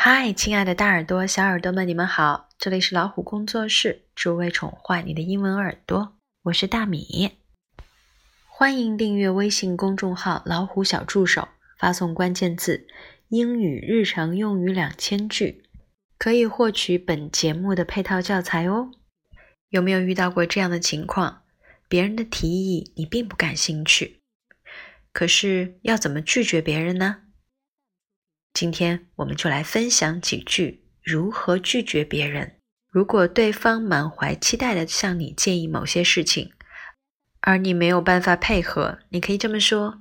嗨，亲爱的大耳朵、小耳朵们，你们好！这里是老虎工作室，只为宠坏你的英文耳朵。我是大米，欢迎订阅微信公众号“老虎小助手”，发送关键字“英语日常用语两千句”，可以获取本节目的配套教材哦。有没有遇到过这样的情况？别人的提议你并不感兴趣，可是要怎么拒绝别人呢？今天我们就来分享几句如何拒绝别人。如果对方满怀期待的向你建议某些事情，而你没有办法配合，你可以这么说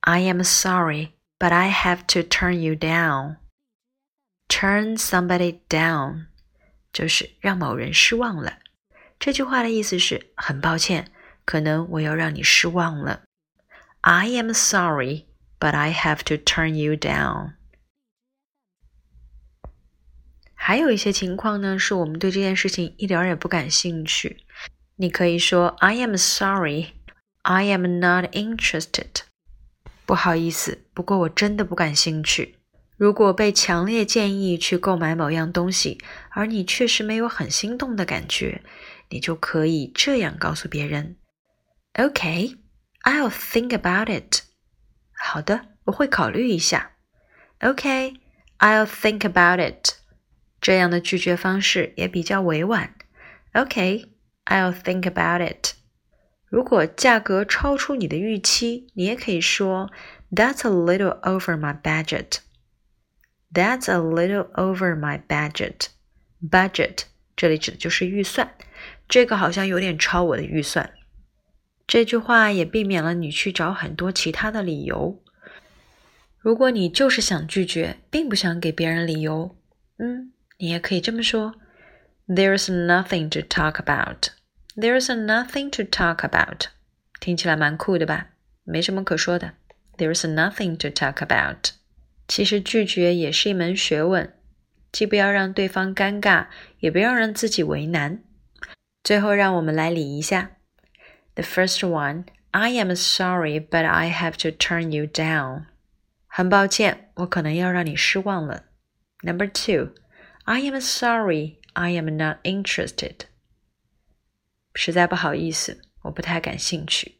：“I am sorry, but I have to turn you down.” Turn somebody down 就是让某人失望了。这句话的意思是很抱歉，可能我要让你失望了。I am sorry. But I have to turn you down。还有一些情况呢，是我们对这件事情一点儿也不感兴趣。你可以说 I am sorry, I am not interested。不好意思，不过我真的不感兴趣。如果被强烈建议去购买某样东西，而你确实没有很心动的感觉，你就可以这样告诉别人：Okay, I'll think about it。 好的，我会考虑一下。Okay, I'll think about it。这样的拒绝方式也比较委婉。Okay, I'll think about it。如果价格超出你的预期，你也可以说 That's a little over my budget. That's a little over my budget. Budget 这里指的就是预算，这个好像有点超我的预算。这句话也避免了你去找很多其他的理由。 如果你就是想拒绝，并不想给别人理由，嗯，你也可以这么说：There's nothing to talk about. There's nothing to talk about. 听起来蛮酷的吧？没什么可说的。There's nothing to talk about. 其实拒绝也是一门学问，既不要让对方尴尬，也不要让自己为难。最后，让我们来理一下。The first one, I am sorry, but I have to turn you down. 很抱歉，我可能要让你失望了。Number two, I am sorry, I am not interested. 实在不好意思，我不太感兴趣。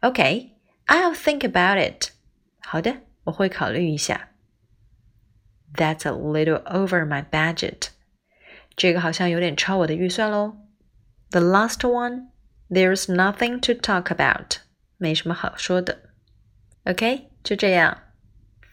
Okay, I'll think about it. 好的，我会考虑一下。That's a little over my budget. 这个好像有点超我的预算喽。The last one. There's nothing to talk about. 没什么好说的。OK，就这样。